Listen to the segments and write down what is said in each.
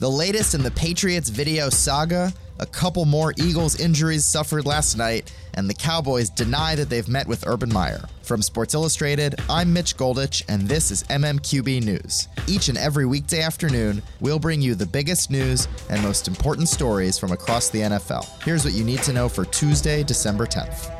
The latest in the Patriots video saga, a couple more Eagles injuries suffered last night, and the Cowboys deny that they've met with Urban Meyer. From Sports Illustrated, I'm Mitch Goldich, and this is MMQB News. Each and every weekday afternoon, we'll bring you the biggest news and most important stories from across the NFL. Here's what you need to know for Tuesday, December 10th.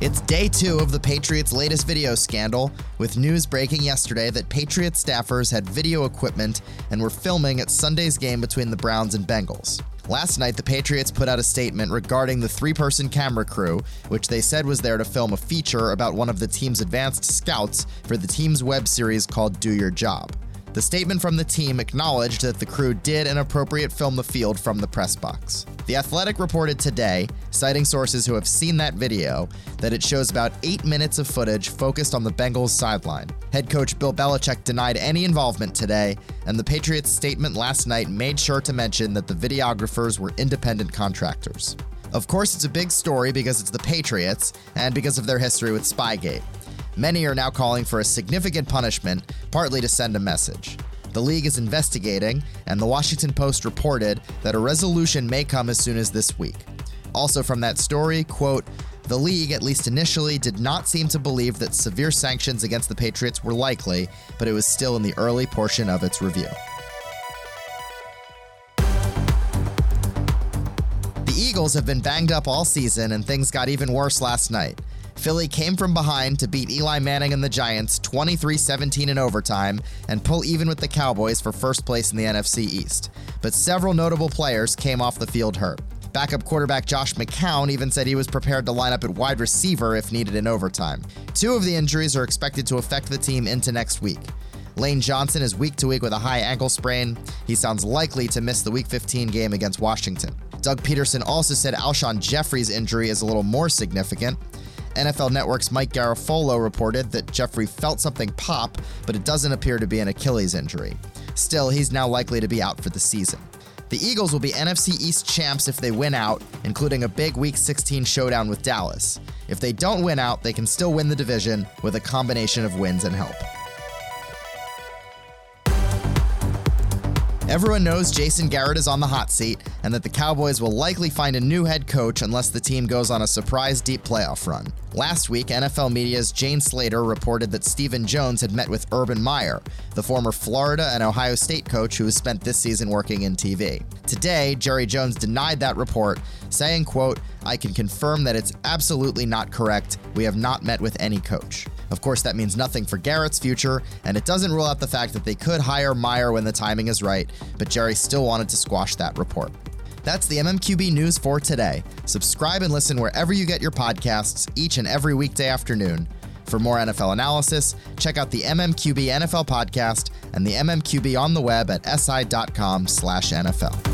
It's day two of the Patriots' latest video scandal, with news breaking yesterday that Patriots staffers had video equipment and were filming at Sunday's game between the Browns and Bengals. Last night, the Patriots put out a statement regarding the three person camera crew, which they said was there to film a feature about one of the team's advanced scouts for the team's web series called Do Your Job. The statement from the team acknowledged that the crew did an appropriate film the field from the press box. The Athletic reported today, citing sources who have seen that video, that it shows about eight minutes of footage focused on the Bengals sideline. Head coach Bill Belichick denied any involvement today, and the Patriots' statement last night made sure to mention that the videographers were independent contractors. Of course, it's a big story because it's the Patriots and because of their history with Spygate. Many are now calling for a significant punishment, partly to send a message. The league is investigating, and the Washington Post reported that a resolution may come as soon as this week. Also from that story, quote, the league, at least initially, did not seem to believe that severe sanctions against the Patriots were likely, but it was still in the early portion of its review. The Eagles have been banged up all season, and things got even worse last night. Philly came from behind to beat Eli Manning and the Giants 23 17 in overtime and pull even with the Cowboys for first place in the NFC East. But several notable players came off the field hurt. Backup quarterback Josh McCown even said he was prepared to line up at wide receiver if needed in overtime. Two of the injuries are expected to affect the team into next week. Lane Johnson is week to week with a high ankle sprain. He sounds likely to miss the Week 15 game against Washington. Doug Pederson also said Alshon Jeffery's injury is a little more significant. NFL Network's Mike Garafolo reported that Jeffery felt something pop, but it doesn't appear to be an Achilles injury. Still, he's now likely to be out for the season. The Eagles will be NFC East champs if they win out, including a big Week 16 showdown with Dallas. If they don't win out, they can still win the division with a combination of wins and help. Everyone knows Jason Garrett is on the hot seat and that the Cowboys will likely find a new head coach unless the team goes on a surprise deep playoff run. Last week, NFL Media's Jane Slater reported that Stephen Jones had met with Urban Meyer, the former Florida and Ohio State coach who has spent this season working in TV. Today, Jerry Jones denied that report, saying, quote, I can confirm that it's absolutely not correct. We have not met with any coach. Of course, that means nothing for Garrett's future, and it doesn't rule out the fact that they could hire Meyer when the timing is right, but Jerry still wanted to squash that report. That's the MMQB news for today. Subscribe and listen wherever you get your podcasts each and every weekday afternoon. For more NFL analysis, check out the MMQB NFL podcast and the MMQB on the web at si.com/nfl.